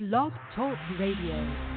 Blog Talk Radio.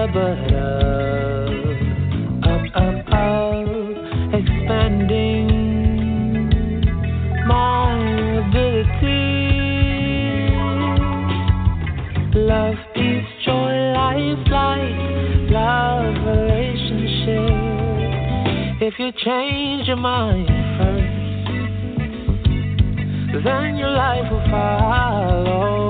Change if you change your mind first, then your life will follow.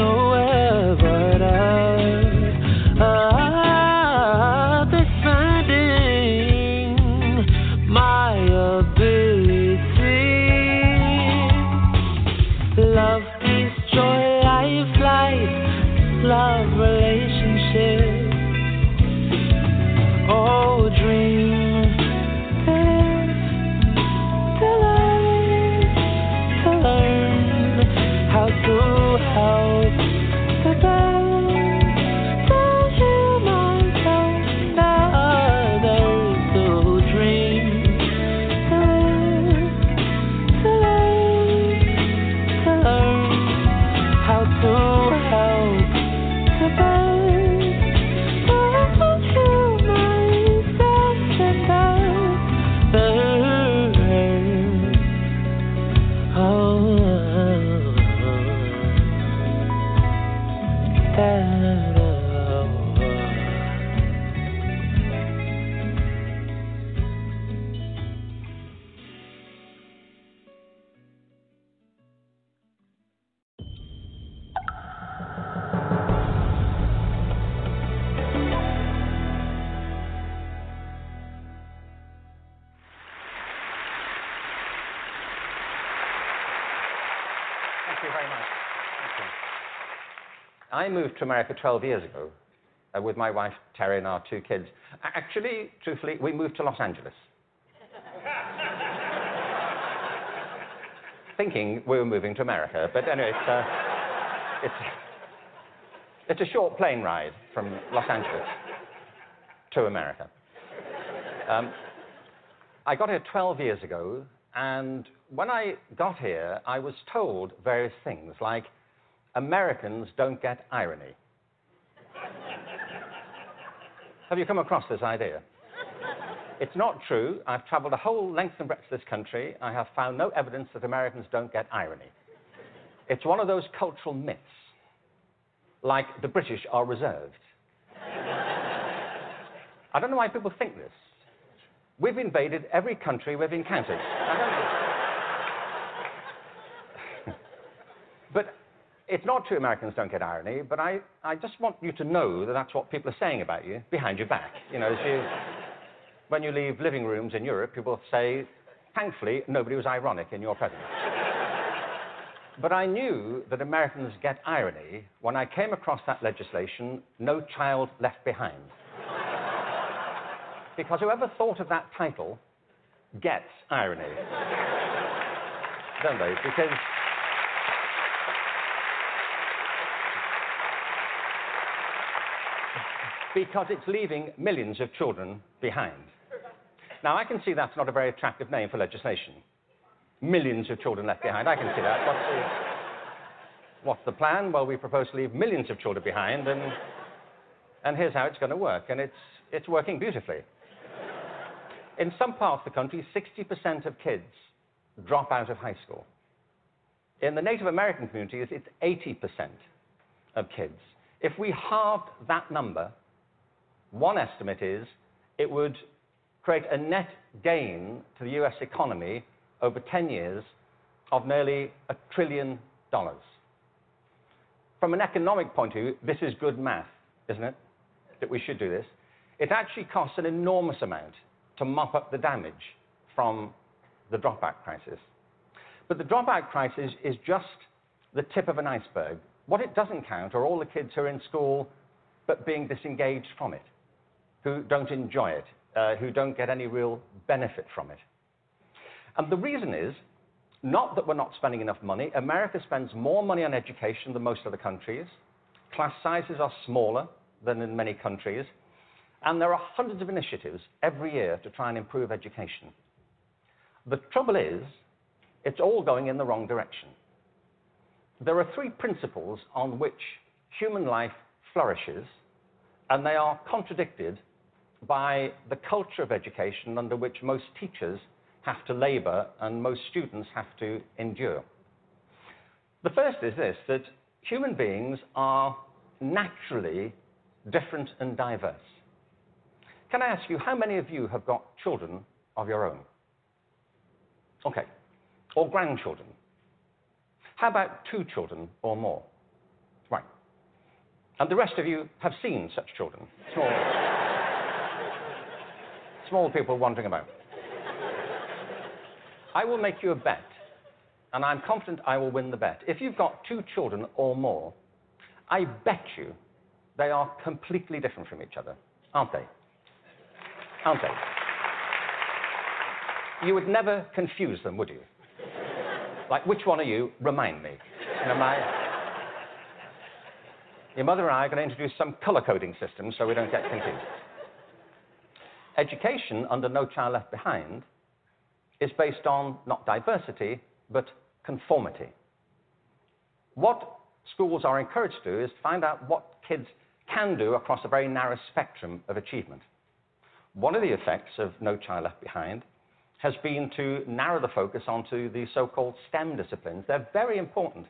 Nowhere I moved to America 12 years ago uh, with my wife Terry and our two kids. Actually, truthfully, we moved to Los Angeles. Thinking we were moving to America, but anyway, it's, uh, it's, it's a short plane ride from Los Angeles to America. Um, I got here 12 years ago, and when I got here, I was told various things like Americans don't get irony. Have you come across this idea? It's not true. I've traveled a whole length and breadth of this country. I have found no evidence that Americans don't get irony. It's one of those cultural myths, like the British are reserved. I don't know why people think this. We've invaded every country we've encountered. I don't know. but it's not true Americans don't get irony, but I, I just want you to know that that's what people are saying about you behind your back. You know, you, when you leave living rooms in Europe, people say, thankfully, nobody was ironic in your presence. but I knew that Americans get irony when I came across that legislation, No Child Left Behind. Because whoever thought of that title gets irony. Don't they? Because. Because it's leaving millions of children behind. Now, I can see that's not a very attractive name for legislation. Millions of children left behind. I can see that. What's the, what's the plan? Well, we propose to leave millions of children behind, and, and here's how it's going to work. And it's, it's working beautifully. In some parts of the country, 60% of kids drop out of high school. In the Native American communities, it's 80% of kids. If we halved that number, one estimate is it would create a net gain to the US economy over 10 years of nearly a trillion dollars. From an economic point of view, this is good math, isn't it? That we should do this. It actually costs an enormous amount to mop up the damage from the dropout crisis. But the dropout crisis is just the tip of an iceberg. What it doesn't count are all the kids who are in school but being disengaged from it, who don't enjoy it, uh, who don't get any real benefit from it. And the reason is not that we're not spending enough money. America spends more money on education than most other countries. Class sizes are smaller than in many countries. And there are hundreds of initiatives every year to try and improve education. The trouble is, it's all going in the wrong direction. there are three principles on which human life flourishes, and they are contradicted by the culture of education under which most teachers have to labor and most students have to endure. The first is this that human beings are naturally different and diverse. Can I ask you, how many of you have got children of your own? Okay. Or grandchildren? How about two children or more? Right. And the rest of you have seen such children. Small, small people wandering about. I will make you a bet, and I'm confident I will win the bet. If you've got two children or more, I bet you they are completely different from each other, aren't they? Aren't they? You would never confuse them, would you? Like, which one are you? Remind me. Your mother and I are going to introduce some color coding system so we don't get confused. Education under No Child Left Behind is based on not diversity, but conformity. What schools are encouraged to do is find out what kids can do across a very narrow spectrum of achievement. One of the effects of No Child Left Behind has been to narrow the focus onto the so-called STEM disciplines. They're very important.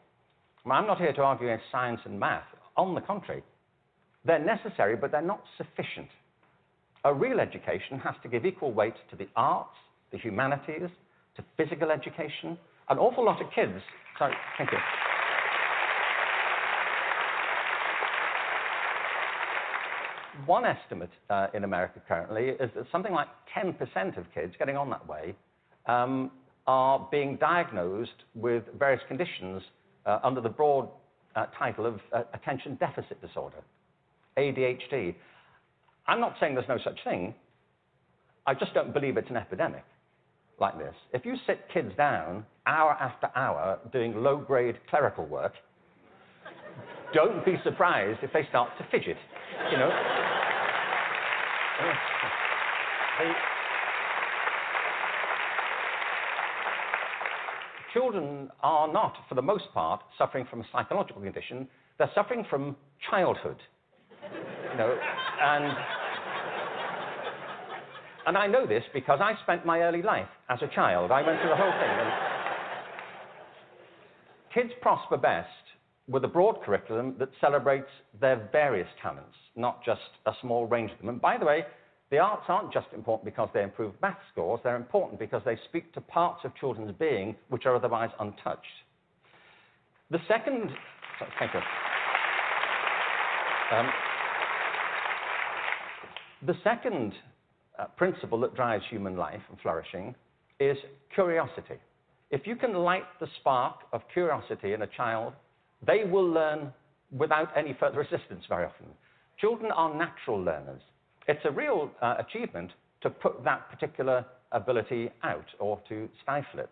I'm not here to argue against science and math. On the contrary, they're necessary, but they're not sufficient. A real education has to give equal weight to the arts, the humanities, to physical education. An awful lot of kids. Sorry, thank you. One estimate uh, in America currently is that something like 10% of kids getting on that way um, are being diagnosed with various conditions uh, under the broad uh, title of uh, attention deficit disorder, ADHD. I'm not saying there's no such thing. I just don't believe it's an epidemic like this. If you sit kids down hour after hour doing low grade clerical work, don't be surprised if they start to fidget. You know? children are not, for the most part, suffering from a psychological condition. They're suffering from childhood. You know, and and I know this because I spent my early life as a child. I went through the whole thing. And kids prosper best with a broad curriculum that celebrates their various talents, not just a small range of them. And by the way, the arts aren't just important because they improve math scores, they're important because they speak to parts of children's being which are otherwise untouched. The second, sorry, thank you. Um, the second uh, principle that drives human life and flourishing is curiosity. If you can light the spark of curiosity in a child, they will learn without any further assistance very often. Children are natural learners. It's a real uh, achievement to put that particular ability out or to stifle it.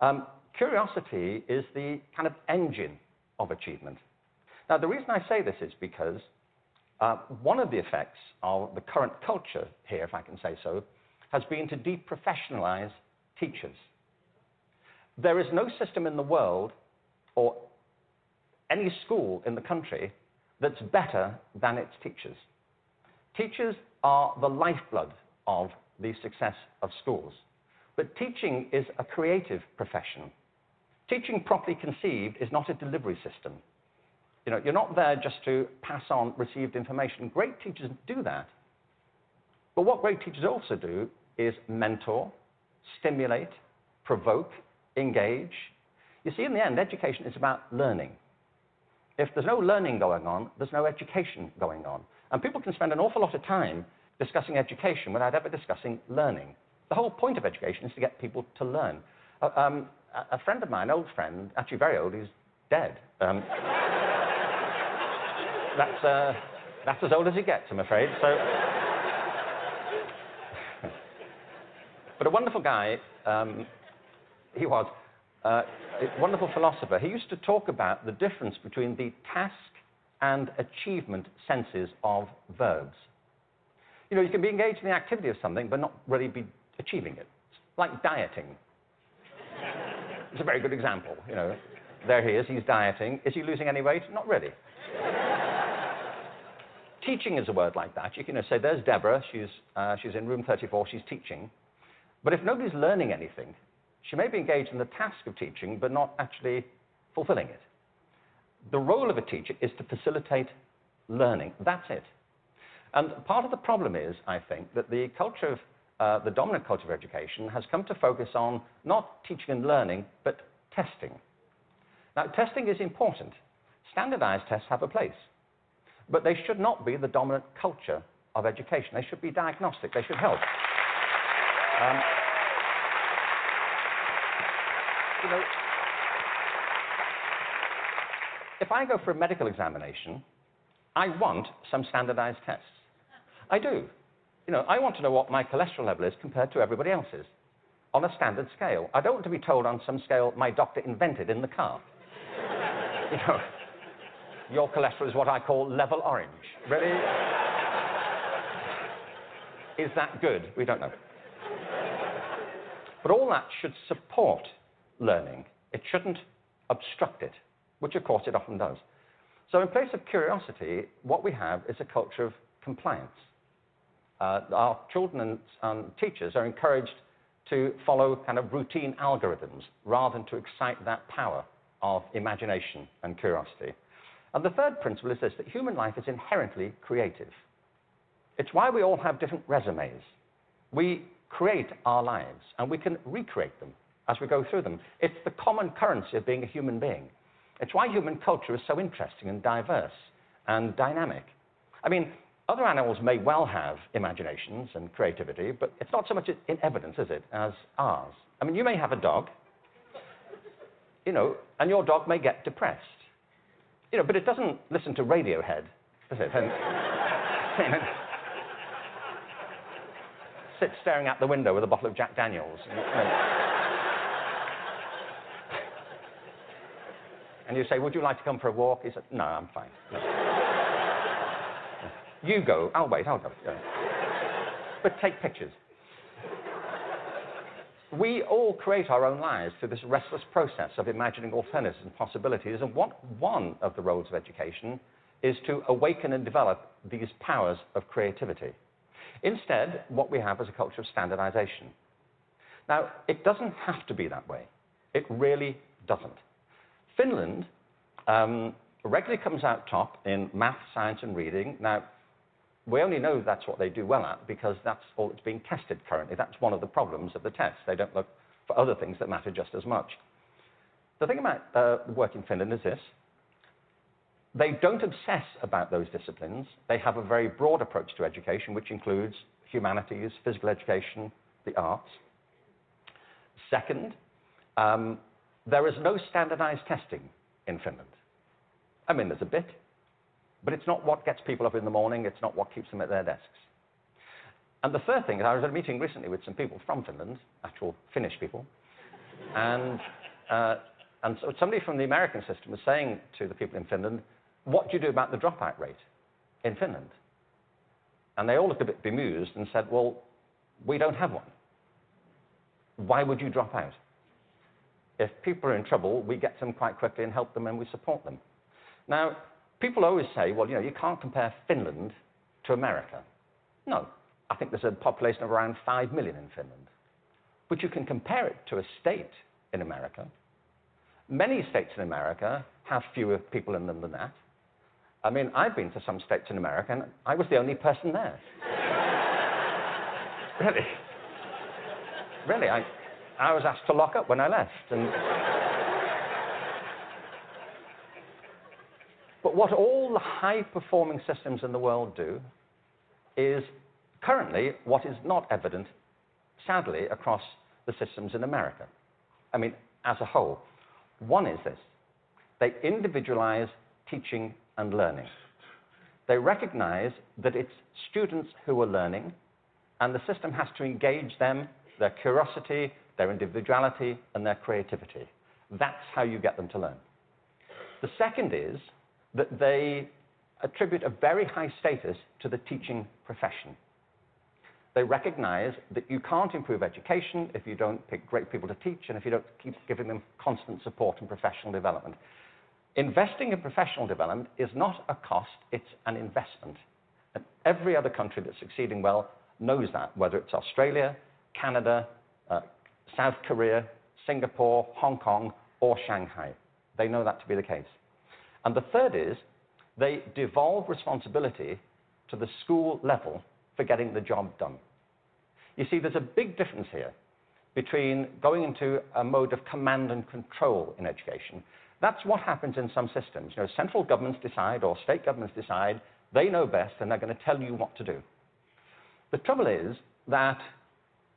Um, curiosity is the kind of engine of achievement. Now, the reason I say this is because uh, one of the effects of the current culture here, if I can say so, has been to deprofessionalize teachers. There is no system in the world or any school in the country that's better than its teachers. Teachers are the lifeblood of the success of schools. But teaching is a creative profession. Teaching properly conceived is not a delivery system. You know, you're not there just to pass on received information. Great teachers do that. But what great teachers also do is mentor, stimulate, provoke, engage. You see, in the end, education is about learning. If there's no learning going on, there's no education going on. And people can spend an awful lot of time discussing education without ever discussing learning. The whole point of education is to get people to learn. Uh, um, a friend of mine, an old friend, actually very old, he's dead. Um, that's, uh, that's as old as he gets, I'm afraid. So, but a wonderful guy, um, he was uh, a wonderful philosopher. He used to talk about the difference between the task and achievement senses of verbs. You know, you can be engaged in the activity of something, but not really be achieving it. It's like dieting. it's a very good example, you know. there he is, he's dieting. Is he losing any weight? Not really. Teaching is a word like that. You can say, there's Deborah, she's, uh, she's in room 34, she's teaching. But if nobody's learning anything, she may be engaged in the task of teaching, but not actually fulfilling it. The role of a teacher is to facilitate learning. That's it. And part of the problem is, I think, that the culture of uh, the dominant culture of education has come to focus on not teaching and learning, but testing. Now, testing is important. Standardized tests have a place, but they should not be the dominant culture of education. They should be diagnostic, they should help. Um, you know, if I go for a medical examination, I want some standardized tests. I do. You know, I want to know what my cholesterol level is compared to everybody else's on a standard scale. I don't want to be told on some scale my doctor invented in the car. you know, your cholesterol is what I call level orange. Really? is that good? We don't know. But all that should support learning. It shouldn't obstruct it, which of course it often does. So in place of curiosity, what we have is a culture of compliance. Uh, our children and, and teachers are encouraged to follow kind of routine algorithms rather than to excite that power of imagination and curiosity. And the third principle is this that human life is inherently creative. It's why we all have different resumes. We create our lives and we can recreate them as we go through them. It's the common currency of being a human being. It's why human culture is so interesting and diverse and dynamic. I mean, other animals may well have imaginations and creativity, but it's not so much in evidence, is it, as ours. I mean, you may have a dog, you know, and your dog may get depressed. You know, but it doesn't listen to Radiohead, does it? And, sit staring out the window with a bottle of Jack Daniels. And, you. And you say, Would you like to come for a walk? He said, No, I'm fine. No. you go. I'll wait. I'll go. But take pictures. We all create our own lives through this restless process of imagining alternatives and possibilities. And what, one of the roles of education is to awaken and develop these powers of creativity. Instead, what we have is a culture of standardization. Now, it doesn't have to be that way. It really doesn't. Finland um, regularly comes out top in math, science, and reading. Now, we only know that's what they do well at because that's all that's being tested currently. That's one of the problems of the tests. They don't look for other things that matter just as much. The thing about uh, work in Finland is this. They don't obsess about those disciplines. They have a very broad approach to education, which includes humanities, physical education, the arts. Second, um, there is no standardized testing in Finland. I mean, there's a bit, but it's not what gets people up in the morning, it's not what keeps them at their desks. And the third thing is, I was at a meeting recently with some people from Finland, actual Finnish people, and, uh, and so somebody from the American system was saying to the people in Finland, What do you do about the dropout rate in Finland? And they all looked a bit bemused and said, Well, we don't have one. Why would you drop out? If people are in trouble, we get them quite quickly and help them and we support them. Now, people always say, well, you know, you can't compare Finland to America. No, I think there's a population of around 5 million in Finland. But you can compare it to a state in America. Many states in America have fewer people in them than that. I mean, I've been to some states in America, and I was the only person there. really. Really, I, I was asked to lock up when I left. And... but what all the high performing systems in the world do is currently what is not evident, sadly, across the systems in America. I mean, as a whole. One is this they individualize teaching and learning. They recognize that it's students who are learning, and the system has to engage them, their curiosity, their individuality, and their creativity. That's how you get them to learn. The second is that they attribute a very high status to the teaching profession. They recognize that you can't improve education if you don't pick great people to teach and if you don't keep giving them constant support and professional development. Investing in professional development is not a cost, it's an investment. And every other country that's succeeding well knows that, whether it's Australia, Canada, uh, South Korea, Singapore, Hong Kong, or Shanghai. They know that to be the case. And the third is they devolve responsibility to the school level for getting the job done. You see, there's a big difference here between going into a mode of command and control in education. That's what happens in some systems. You know, central governments decide or state governments decide they know best and they're going to tell you what to do. The trouble is that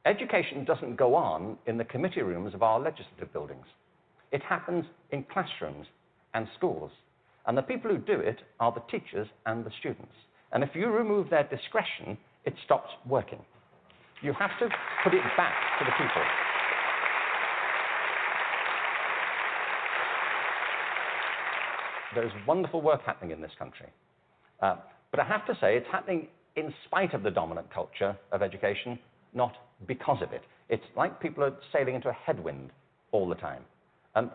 education doesn't go on in the committee rooms of our legislative buildings. It happens in classrooms and schools. And the people who do it are the teachers and the students. And if you remove their discretion, it stops working. You have to put it back to the people. There's wonderful work happening in this country. Uh, but I have to say, it's happening in spite of the dominant culture of education, not because of it. It's like people are sailing into a headwind all the time. And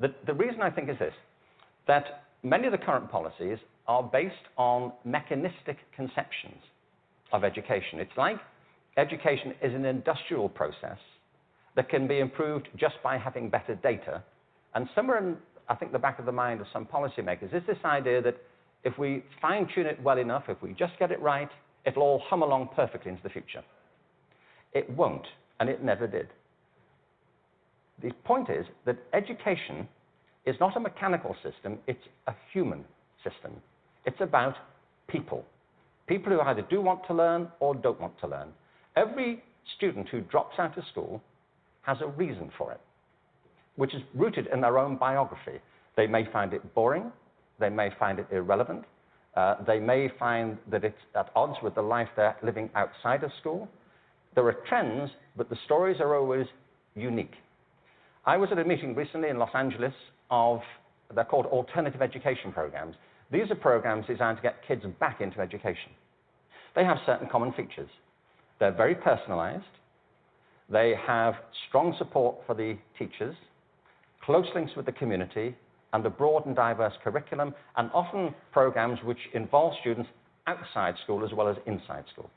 the, the reason I think is this that many of the current policies are based on mechanistic conceptions of education. It's like education is an industrial process that can be improved just by having better data. And somewhere in, I think, the back of the mind of some policymakers is this idea that if we fine tune it well enough, if we just get it right, it'll all hum along perfectly into the future. It won't, and it never did. The point is that education is not a mechanical system, it's a human system. It's about people. People who either do want to learn or don't want to learn. Every student who drops out of school has a reason for it, which is rooted in their own biography. They may find it boring, they may find it irrelevant, uh, they may find that it's at odds with the life they're living outside of school. There are trends, but the stories are always unique. I was at a meeting recently in Los Angeles of, they're called alternative education programs. These are programs designed to get kids back into education. They have certain common features. They're very personalized. They have strong support for the teachers, close links with the community, and a broad and diverse curriculum, and often programs which involve students outside school as well as inside school.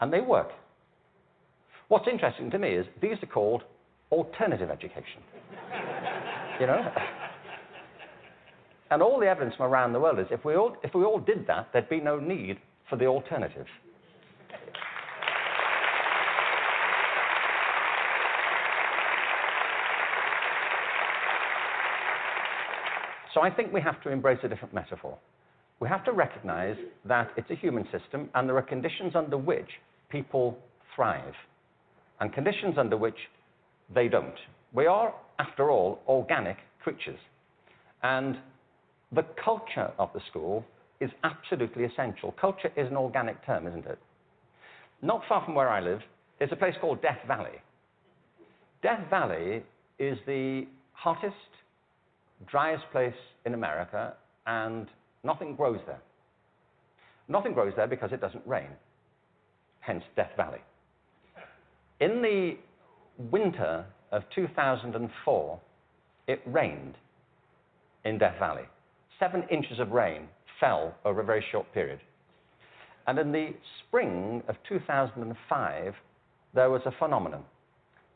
And they work. What's interesting to me is these are called alternative education. You know? And all the evidence from around the world is if we all, if we all did that, there'd be no need for the alternative. So I think we have to embrace a different metaphor. We have to recognize that it's a human system and there are conditions under which people thrive and conditions under which they don't. We are, after all, organic creatures. And the culture of the school is absolutely essential. Culture is an organic term, isn't it? Not far from where I live, there's a place called Death Valley. Death Valley is the hottest, driest place in America, and nothing grows there. Nothing grows there because it doesn't rain, hence Death Valley. In the winter of 2004, it rained in Death Valley. Seven inches of rain fell over a very short period. And in the spring of 2005, there was a phenomenon.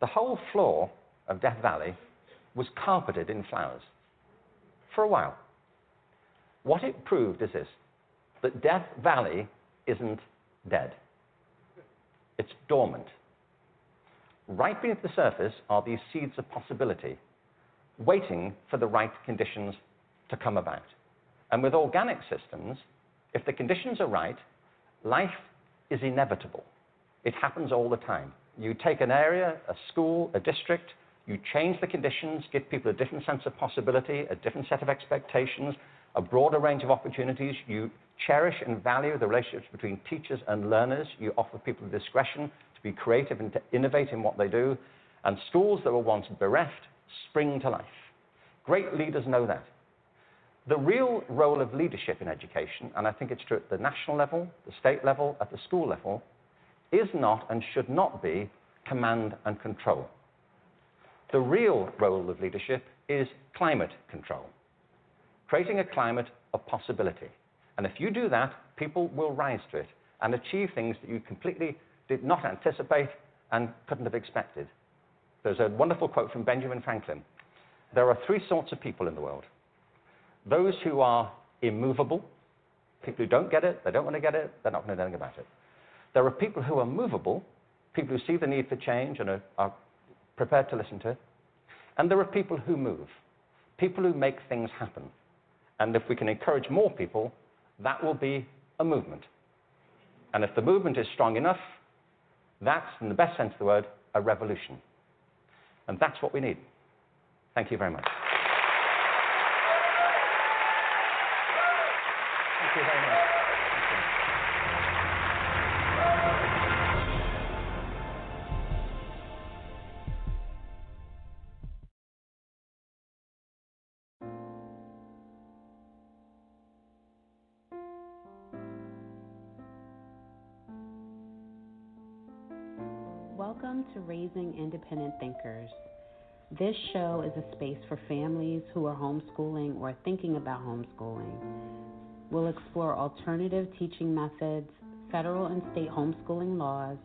The whole floor of Death Valley was carpeted in flowers for a while. What it proved is this that Death Valley isn't dead, it's dormant. Right beneath the surface are these seeds of possibility, waiting for the right conditions to come about. And with organic systems, if the conditions are right, life is inevitable. It happens all the time. You take an area, a school, a district, you change the conditions, give people a different sense of possibility, a different set of expectations, a broader range of opportunities. You cherish and value the relationships between teachers and learners. You offer people discretion be creative and to innovate in what they do. And schools that were once bereft spring to life. Great leaders know that. The real role of leadership in education, and I think it's true at the national level, the state level, at the school level, is not and should not be command and control. The real role of leadership is climate control, creating a climate of possibility. And if you do that, people will rise to it and achieve things that you completely did not anticipate and couldn't have expected. There's a wonderful quote from Benjamin Franklin. There are three sorts of people in the world those who are immovable, people who don't get it, they don't want to get it, they're not going to do anything about it. There are people who are movable, people who see the need for change and are, are prepared to listen to it. And there are people who move, people who make things happen. And if we can encourage more people, that will be a movement. And if the movement is strong enough, that's, in the best sense of the word, a revolution. And that's what we need. Thank you very much. Thank you very much. Raising Independent Thinkers. This show is a space for families who are homeschooling or thinking about homeschooling. We'll explore alternative teaching methods, federal and state homeschooling laws,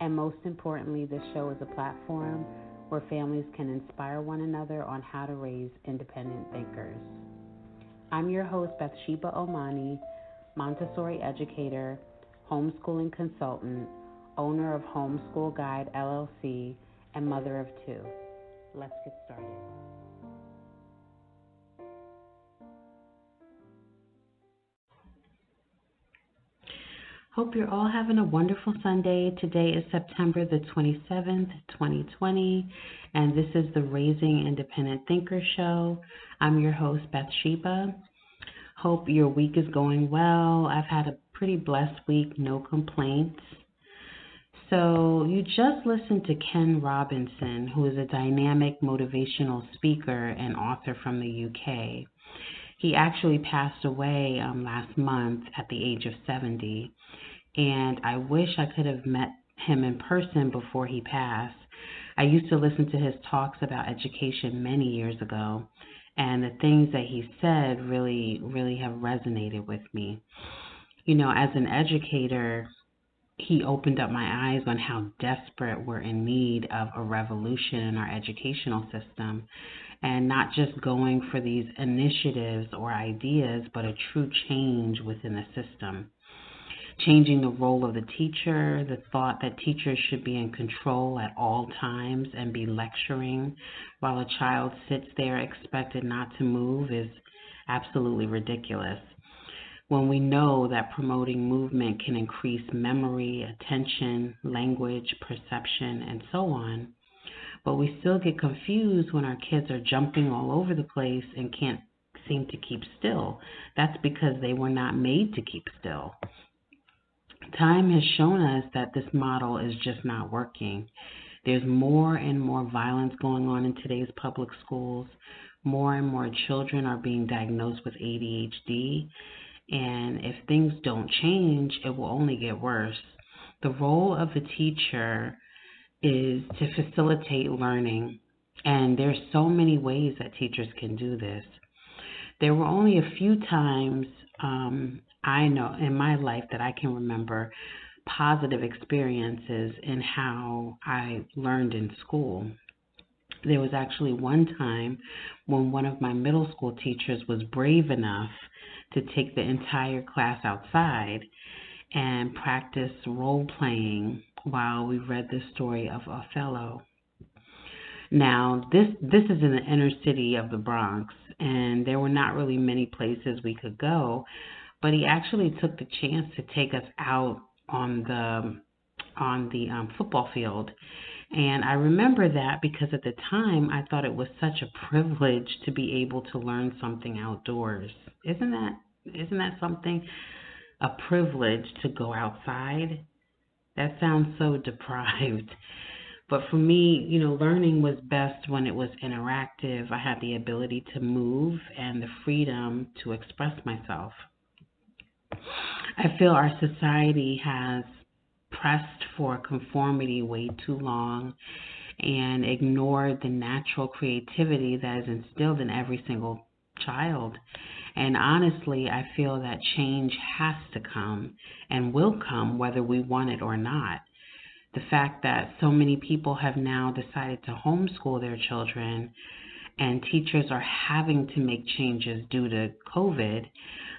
and most importantly, this show is a platform where families can inspire one another on how to raise independent thinkers. I'm your host, Bathsheba Omane, Montessori educator, homeschooling consultant, owner of Homeschool Guide LLC, and mother of two. Let's get started. Hope you're all having a wonderful Sunday. Today is September the 27th, 2020, and this is the Raising Independent Thinker Show. I'm your host, Beth Bathsheba. Hope your week is going well. I've had a pretty blessed week, no complaints. So, you just listened to Ken Robinson, who is a dynamic motivational speaker and author from the UK. He actually passed away um, last month at the age of 70 and I wish I could have met him in person before he passed. I used to listen to his talks about education many years ago, and the things that he said really, really have resonated with me. You know, as an educator, he opened up my eyes on how desperate we're in need of a revolution in our educational system and not just going for these initiatives or ideas, but a true change within the system changing the role of the teacher, the thought that teachers should be in control at all times and be lecturing while a child sits there expected not to move is absolutely ridiculous. When we know that promoting movement can increase memory, attention, language, perception, and so on, but we still get confused when our kids are jumping all over the place and can't seem to keep still. That's because they were not made to keep still. Time has shown us that this model is just not working. There's more and more violence going on in today's public schools. More and more children are being diagnosed with ADHD. And if things don't change, it will only get worse. The role of the teacher is to facilitate learning. And there's so many ways that teachers can do this. There were only a few times um, I know in my life that I can remember positive experiences in how I learned in school. There was actually one time when one of my middle school teachers was brave enough to take the entire class outside and practice role playing while we read the story of Othello. Now, this this is in the inner city of the Bronx, and there were not really many places we could go, but he actually took the chance to take us out on the on the um, football field. And I remember that because at the time I thought it was such a privilege to be able to learn something outdoors. Isn't that isn't that something? A privilege to go outside? That sounds so deprived. But for me, you know, learning was best when it was interactive. I had the ability to move and the freedom to express myself. I feel our society has pressed for conformity way too long and ignored the natural creativity that is instilled in every single child. And honestly, I feel that change has to come and will come whether we want it or not. The fact that so many people have now decided to homeschool their children and teachers are having to make changes due to COVID,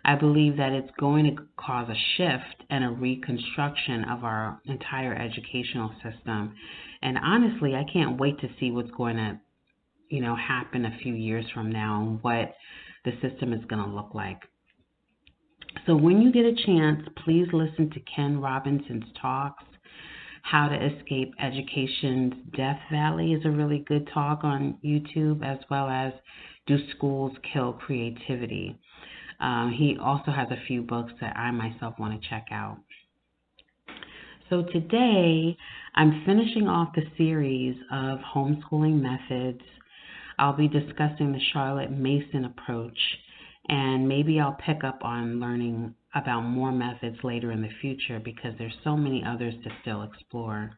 I believe that it's going to cause a shift and a reconstruction of our entire educational system. And honestly, I can't wait to see what's going to, you know, happen a few years from now and what the system is going to look like. So when you get a chance, please listen to Ken Robinson's talks. How to Escape Education's Death Valley is a really good talk on YouTube, as well as Do Schools Kill Creativity? Um, he also has a few books that I myself want to check out. So today, I'm finishing off the series of homeschooling methods. I'll be discussing the Charlotte Mason approach, and maybe I'll pick up on learning about more methods later in the future because there's so many others to still explore.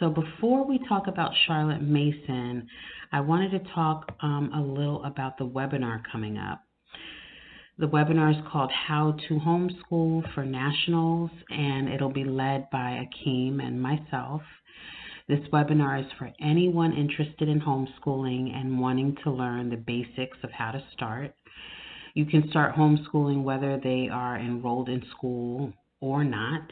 So before we talk about Charlotte Mason, I wanted to talk um, a little about the webinar coming up. The webinar is called How to Homeschool for Nationals, and it'll be led by Akeem and myself. This webinar is for anyone interested in homeschooling and wanting to learn the basics of how to start. You can start homeschooling whether they are enrolled in school or not.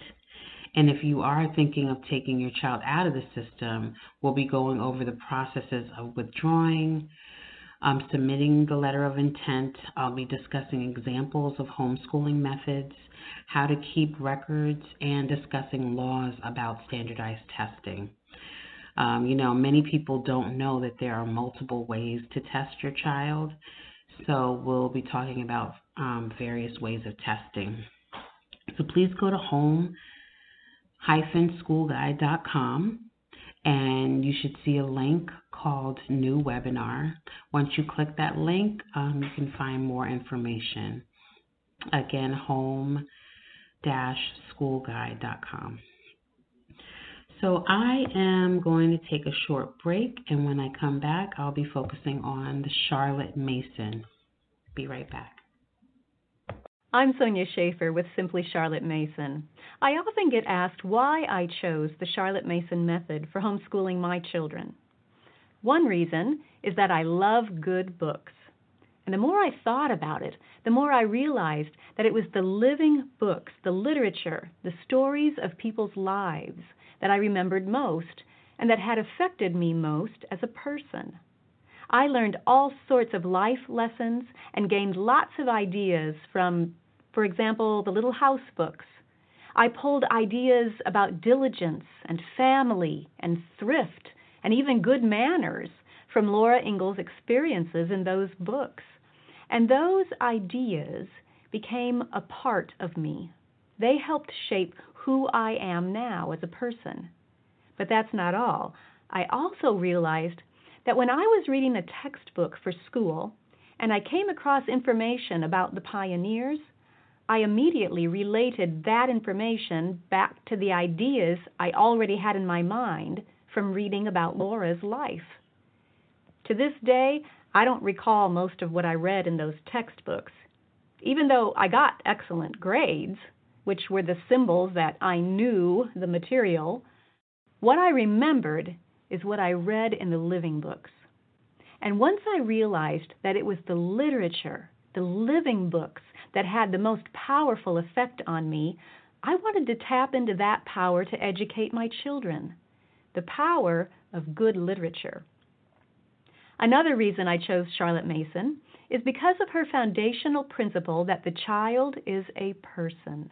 And if you are thinking of taking your child out of the system, we'll be going over the processes of withdrawing, um, submitting the letter of intent. I'll be discussing examples of homeschooling methods, how to keep records, and discussing laws about standardized testing. Um, you know, many people don't know that there are multiple ways to test your child. So we'll be talking about um, various ways of testing. So please go to home-schoolguide.com and you should see a link called New Webinar. Once you click that link, um, you can find more information. Again, home-schoolguide.com. So I am going to take a short break, and when I come back, I'll be focusing on the Charlotte Mason. Be right back. I'm Sonya Shafer with Simply Charlotte Mason. I often get asked why I chose the Charlotte Mason method for homeschooling my children. One reason is that I love good books. And the more I thought about it, the more I realized that it was the living books, the literature, the stories of people's lives that I remembered most and that had affected me most as a person. I learned all sorts of life lessons and gained lots of ideas from, for example, the Little House books. I pulled ideas about diligence and family and thrift and even good manners from Laura Ingalls' experiences in those books. And those ideas became a part of me. They helped shape who I am now as a person. But that's not all. I also realized that when I was reading a textbook for school and I came across information about the pioneers, I immediately related that information back to the ideas I already had in my mind from reading about Laura's life. To this day, I don't recall most of what I read in those textbooks, even though I got excellent grades which were the symbols that I knew the material, what I remembered is what I read in the living books. And once I realized that it was the literature, the living books, that had the most powerful effect on me, I wanted to tap into that power to educate my children the power of good literature. Another reason I chose Charlotte Mason is because of her foundational principle that the child is a person.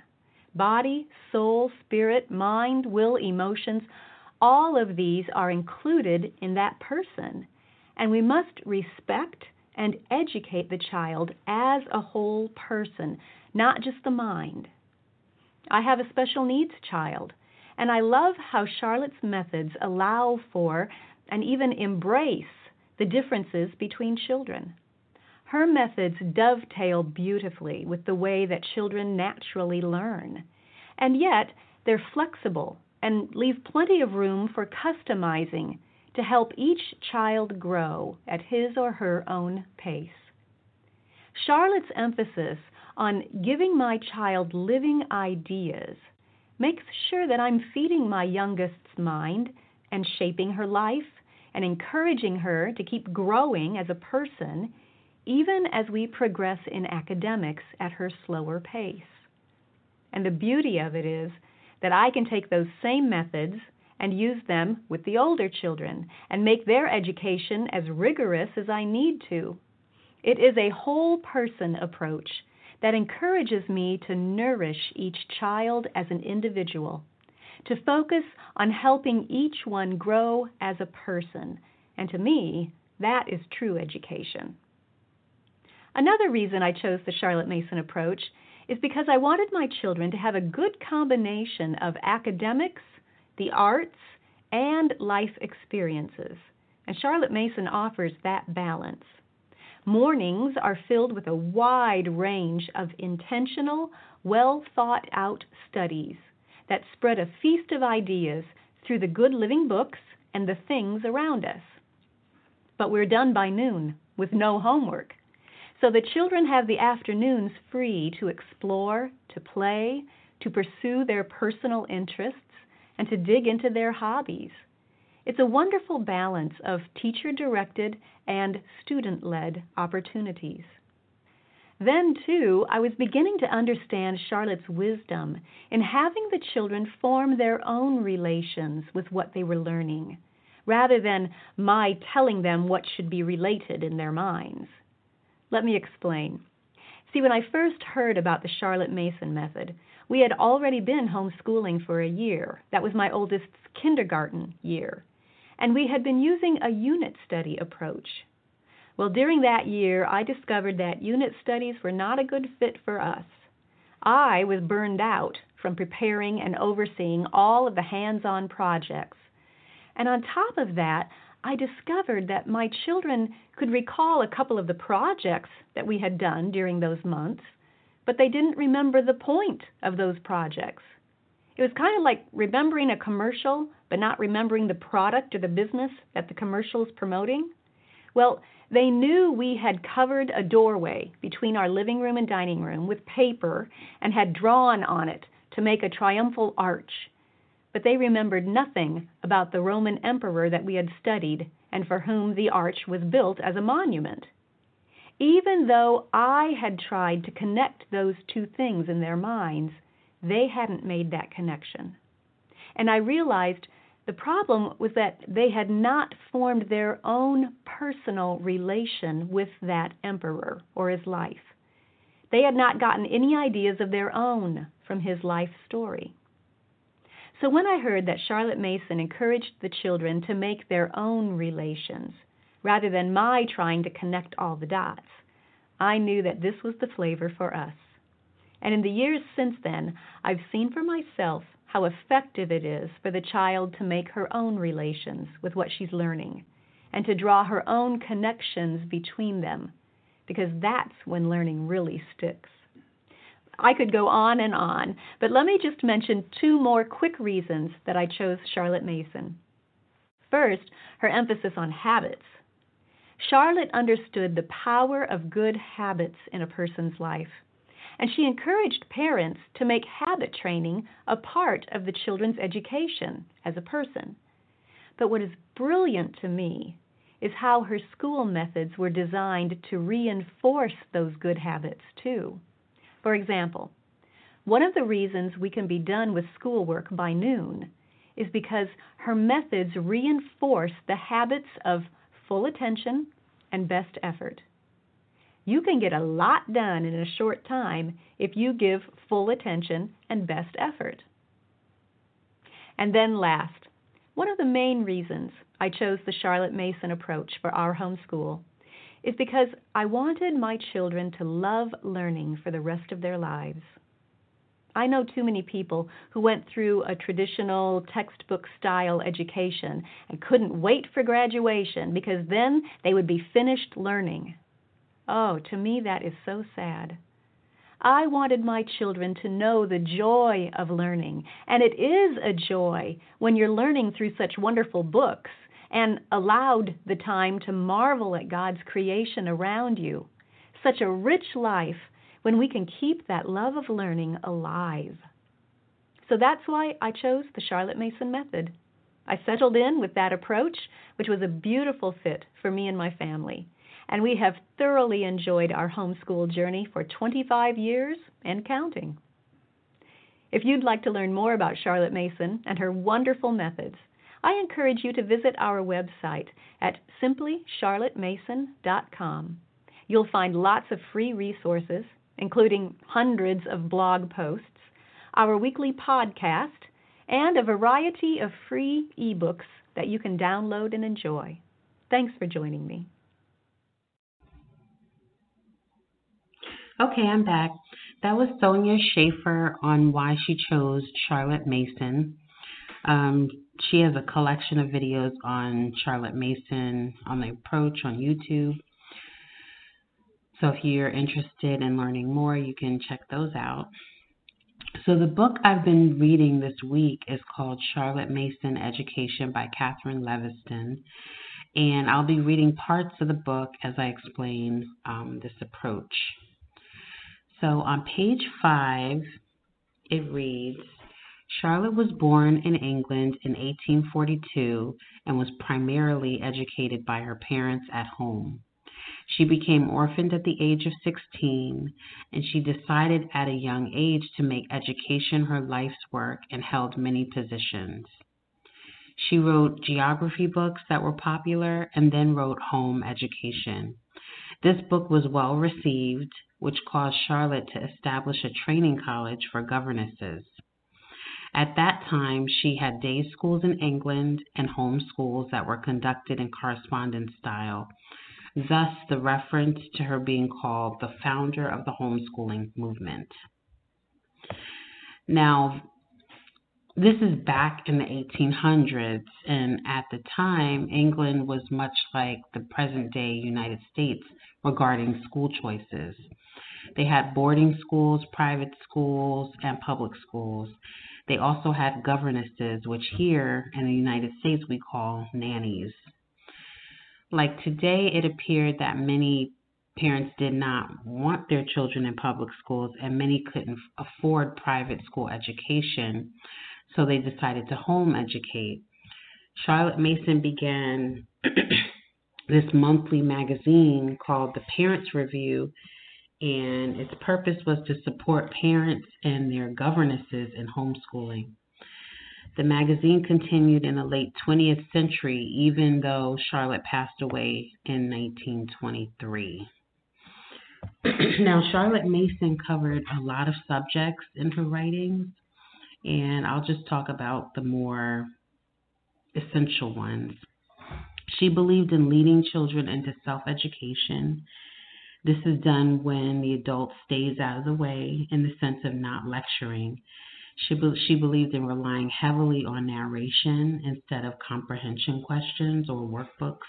Body, soul, spirit, mind, will, emotions, all of these are included in that person. And we must respect and educate the child as a whole person, not just the mind. I have a special needs child, and I love how Charlotte's methods allow for and even embrace the differences between children. Her methods dovetail beautifully with the way that children naturally learn. And yet, They're flexible and leave plenty of room for customizing to help each child grow at his or her own pace. Charlotte's emphasis on giving my child living ideas makes sure that I'm feeding my youngest's mind and shaping her life and encouraging her to keep growing as a person, even as we progress in academics at her slower pace. And the beauty of it is that I can take those same methods and use them with the older children and make their education as rigorous as I need to. It is a whole person approach that encourages me to nourish each child as an individual, to focus on helping each one grow as a person. And to me, that is true education. Another reason I chose the Charlotte Mason approach is because I wanted my children to have a good combination of academics, the arts, and life experiences. And Charlotte Mason offers that balance. Mornings are filled with a wide range of intentional, well thought out studies that spread a feast of ideas through the good living books and the things around us. But we're done by noon with no homework. So the children have the afternoons free to explore, to play, to pursue their personal interests, and to dig into their hobbies. It's a wonderful balance of teacher directed and student led opportunities. Then, too, I was beginning to understand Charlotte's wisdom in having the children form their own relations with what they were learning, rather than my telling them what should be related in their minds. Let me explain. See, when I first heard about the Charlotte Mason method, we had already been homeschooling for a year. That was my oldest's kindergarten year. And we had been using a unit study approach. Well, during that year, I discovered that unit studies were not a good fit for us. I was burned out from preparing and overseeing all of the hands on projects. And on top of that, I discovered that my children could recall a couple of the projects that we had done during those months, but they didn't remember the point of those projects. It was kind of like remembering a commercial, but not remembering the product or the business that the commercial is promoting. Well, they knew we had covered a doorway between our living room and dining room with paper and had drawn on it to make a triumphal arch but they remembered nothing about the Roman emperor that we had studied and for whom the arch was built as a monument. Even though I had tried to connect those two things in their minds, they hadn't made that connection. And I realized the problem was that they had not formed their own personal relation with that emperor or his life. They had not gotten any ideas of their own from his life story. So when I heard that Charlotte Mason encouraged the children to make their own relations, rather than my trying to connect all the dots, I knew that this was the flavor for us. And in the years since then, I've seen for myself how effective it is for the child to make her own relations with what she's learning and to draw her own connections between them, because that's when learning really sticks. I could go on and on, but let me just mention two more quick reasons that I chose Charlotte Mason. First, her emphasis on habits. Charlotte understood the power of good habits in a person's life, and she encouraged parents to make habit training a part of the children's education as a person. But what is brilliant to me is how her school methods were designed to reinforce those good habits, too. For example, one of the reasons we can be done with schoolwork by noon is because her methods reinforce the habits of full attention and best effort. You can get a lot done in a short time if you give full attention and best effort. And then, last, one of the main reasons I chose the Charlotte Mason approach for our homeschool is because I wanted my children to love learning for the rest of their lives. I know too many people who went through a traditional textbook style education and couldn't wait for graduation because then they would be finished learning. Oh, to me, that is so sad. I wanted my children to know the joy of learning. And it is a joy when you're learning through such wonderful books and allowed the time to marvel at God's creation around you. Such a rich life when we can keep that love of learning alive. So that's why I chose the Charlotte Mason method. I settled in with that approach, which was a beautiful fit for me and my family. And we have thoroughly enjoyed our homeschool journey for 25 years and counting. If you'd like to learn more about Charlotte Mason and her wonderful methods, I encourage you to visit our website at simplycharlottemason.com. You'll find lots of free resources, including hundreds of blog posts, our weekly podcast, and a variety of free ebooks that you can download and enjoy. Thanks for joining me. Okay, I'm back. That was Sonya Shafer on why she chose Charlotte Mason. Um, she has a collection of videos on Charlotte Mason on the approach on YouTube. So if you're interested in learning more, you can check those out. So the book I've been reading this week is called Charlotte Mason Education by Catherine Levison. And I'll be reading parts of the book as I explain um, this approach. So on page five, it reads Charlotte was born in England in 1842 and was primarily educated by her parents at home. She became orphaned at the age of 16, and she decided at a young age to make education her life's work and held many positions. She wrote geography books that were popular and then wrote home education. This book was well received, which caused Charlotte to establish a training college for governesses. At that time, she had day schools in England and home schools that were conducted in correspondence style, thus the reference to her being called the founder of the homeschooling movement. Now, this is back in the 1800s, and at the time, England was much like the present day United States regarding school choices. They had boarding schools, private schools, and public schools. They also had governesses, which here in the United States we call nannies. Like today, it appeared that many parents did not want their children in public schools and many couldn't afford private school education, so they decided to home educate. Charlotte Mason began this monthly magazine called The Parents Review, and its purpose was to support parents and their governesses in homeschooling. The magazine continued in the late 20th century, even though Charlotte passed away in 1923. now, Charlotte Mason covered a lot of subjects in her writings, and I'll just talk about the more essential ones. She believed in leading children into self education. This is done when the adult stays out of the way in the sense of not lecturing she, be- she believed in relying heavily on narration instead of comprehension questions or workbooks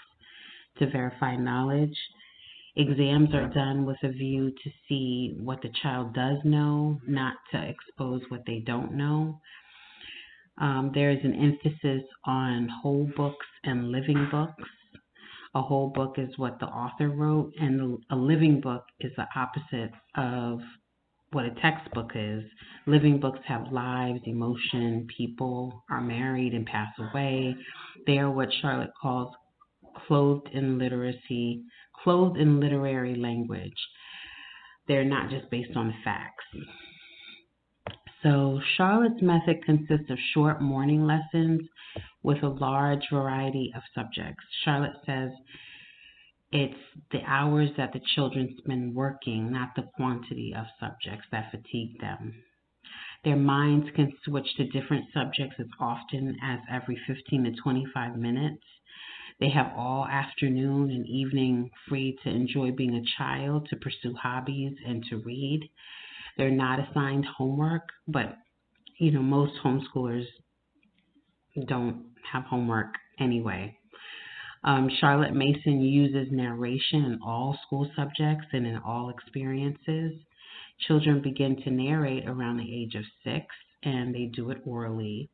to verify knowledge. Exams are done with a view to see what the child does know, not to expose what they don't know. Um, there is an emphasis on whole books and living books. A whole book is what the author wrote, and a living book is the opposite of what a textbook is. Living books have lives, emotion, people are married and pass away. They are what Charlotte calls clothed in literacy, clothed in literary language. They're not just based on facts. So, Charlotte's method consists of short morning lessons with a large variety of subjects. Charlotte says it's the hours that the children spend working, not the quantity of subjects that fatigue them. Their minds can switch to different subjects as often as every 15 to 25 minutes. They have all afternoon and evening free to enjoy being a child, to pursue hobbies, and to read. They're not assigned homework, but you know, most homeschoolers don't have homework anyway. Um, Charlotte Mason uses narration in all school subjects and in all experiences. Children begin to narrate around the age of six, and they do it orally.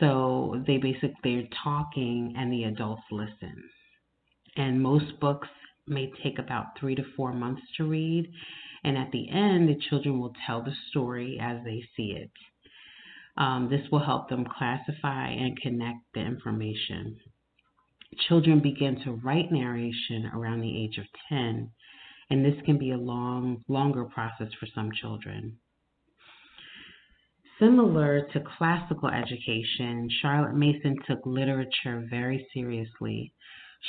So they basically are talking, and the adults listen. And most books may take about three to four months to read. And at the end, the children will tell the story as they see it. Um, this will help them classify and connect the information. Children begin to write narration around the age of 10, and this can be a long, longer process for some children. Similar to classical education, Charlotte Mason took literature very seriously.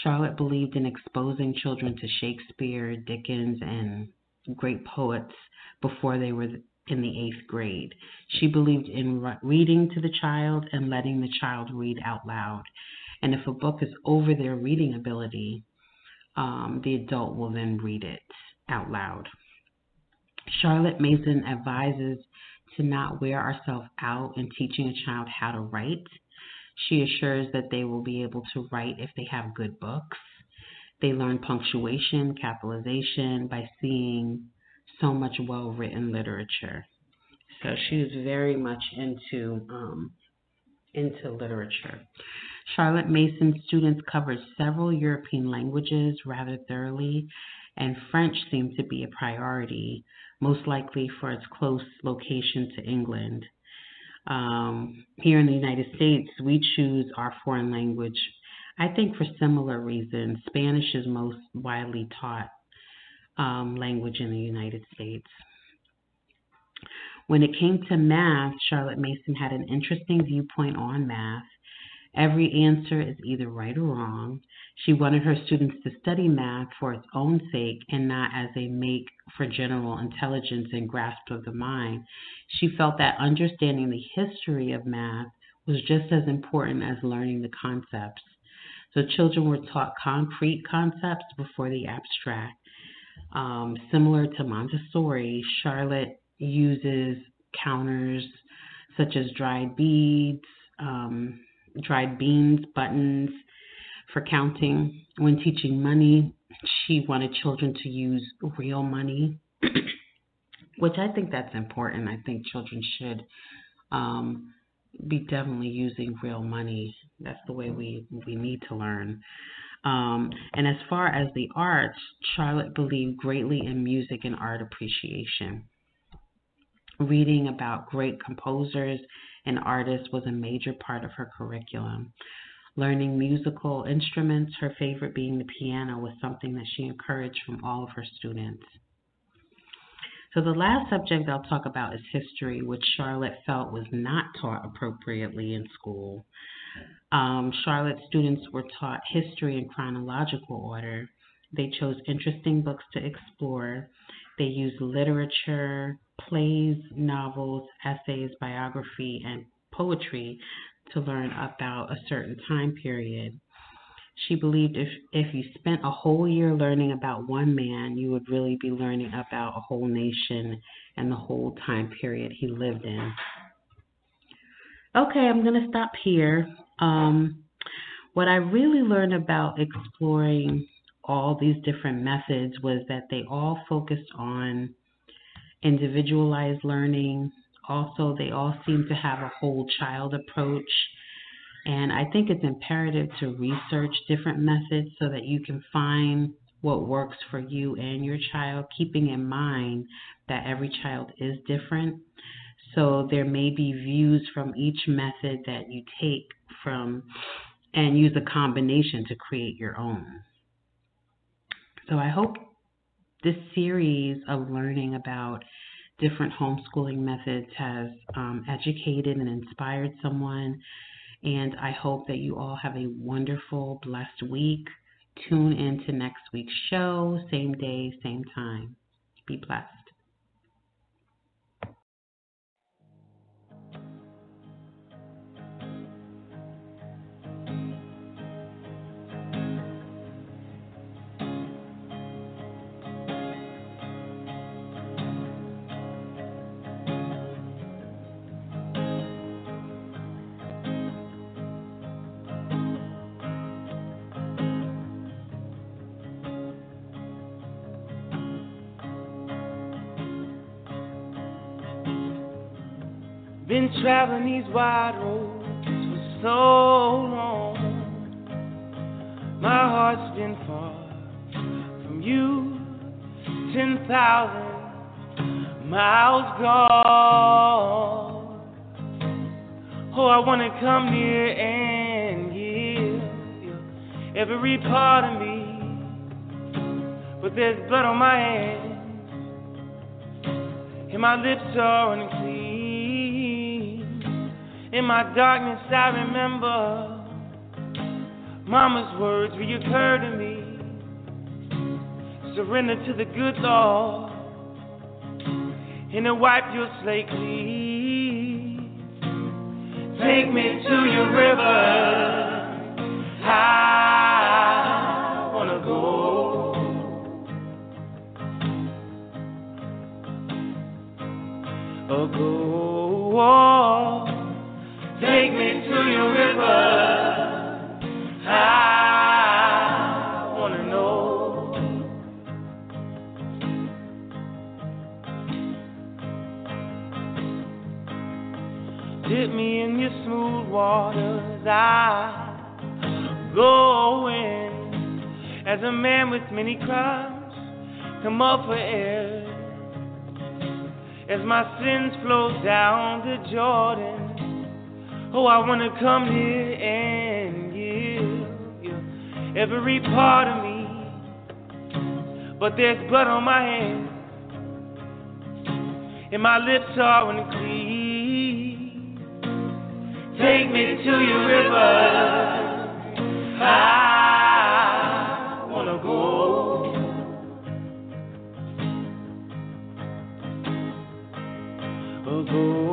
Charlotte believed in exposing children to Shakespeare, Dickens, and great poets before they were in the eighth grade. She believed in reading to the child and letting the child read out loud. And if a book is over their reading ability, um, the adult will then read it out loud. Charlotte Mason advises to not wear ourselves out in teaching a child how to write. She assures that they will be able to write if they have good books. They learn punctuation, capitalization by seeing so much well written literature. So she was very much into um, into literature. Charlotte Mason students covered several European languages rather thoroughly, and French seemed to be a priority, most likely for its close location to England. Um, here in the United States, we choose our foreign language, I think, for similar reasons. Spanish is most widely taught um, language in the United States. When it came to math, Charlotte Mason had an interesting viewpoint on math. Every answer is either right or wrong. She wanted her students to study math for its own sake and not as a make for general intelligence and grasp of the mind. She felt that understanding the history of math was just as important as learning the concepts. So children were taught concrete concepts before the abstract. Um, similar to Montessori, Charlotte uses counters such as dried beads, um, dried beans, buttons for counting. When teaching money, she wanted children to use real money, which I think that's important. I think children should um, be definitely using real money. That's the way we, we need to learn. Um, and as far as the arts, Charlotte believed greatly in music and art appreciation. Reading about great composers and artists was a major part of her curriculum. Learning musical instruments, her favorite being the piano, was something that she encouraged from all of her students. So, the last subject I'll talk about is history, which Charlotte felt was not taught appropriately in school. Um, Charlotte students were taught history in chronological order. They chose interesting books to explore. They used literature, plays, novels, essays, biography, and poetry to learn about a certain time period. She believed if, if you spent a whole year learning about one man, you would really be learning about a whole nation and the whole time period he lived in. Okay, I'm going to stop here. Um, what I really learned about exploring all these different methods was that they all focused on individualized learning. Also, they all seem to have a whole child approach. And I think it's imperative to research different methods so that you can find what works for you and your child, keeping in mind that every child is different. So there may be views from each method that you take from and use a combination to create your own. So I hope this series of learning about different homeschooling methods has um, educated and inspired someone. And I hope that you all have a wonderful, blessed week. Tune in to next week's show, same day, same time. Be blessed. Traveling these wide roads for so long. My heart's been far from you, 10,000 miles gone. Oh, I want to come near and give you every part of me. But there's blood on my hands, and my lips are unclean. In my darkness, I remember Mama's words reoccur to me. Surrender to the good Lord, and He'll wipe your slate clean. Take me to your river. I wanna go. Oh, go. My sins flow down to Jordan. Oh, I wanna come here and give you every part of me. But there's blood on my hands, and my lips are unclean. Take me to your river. I wanna go. Oh, go.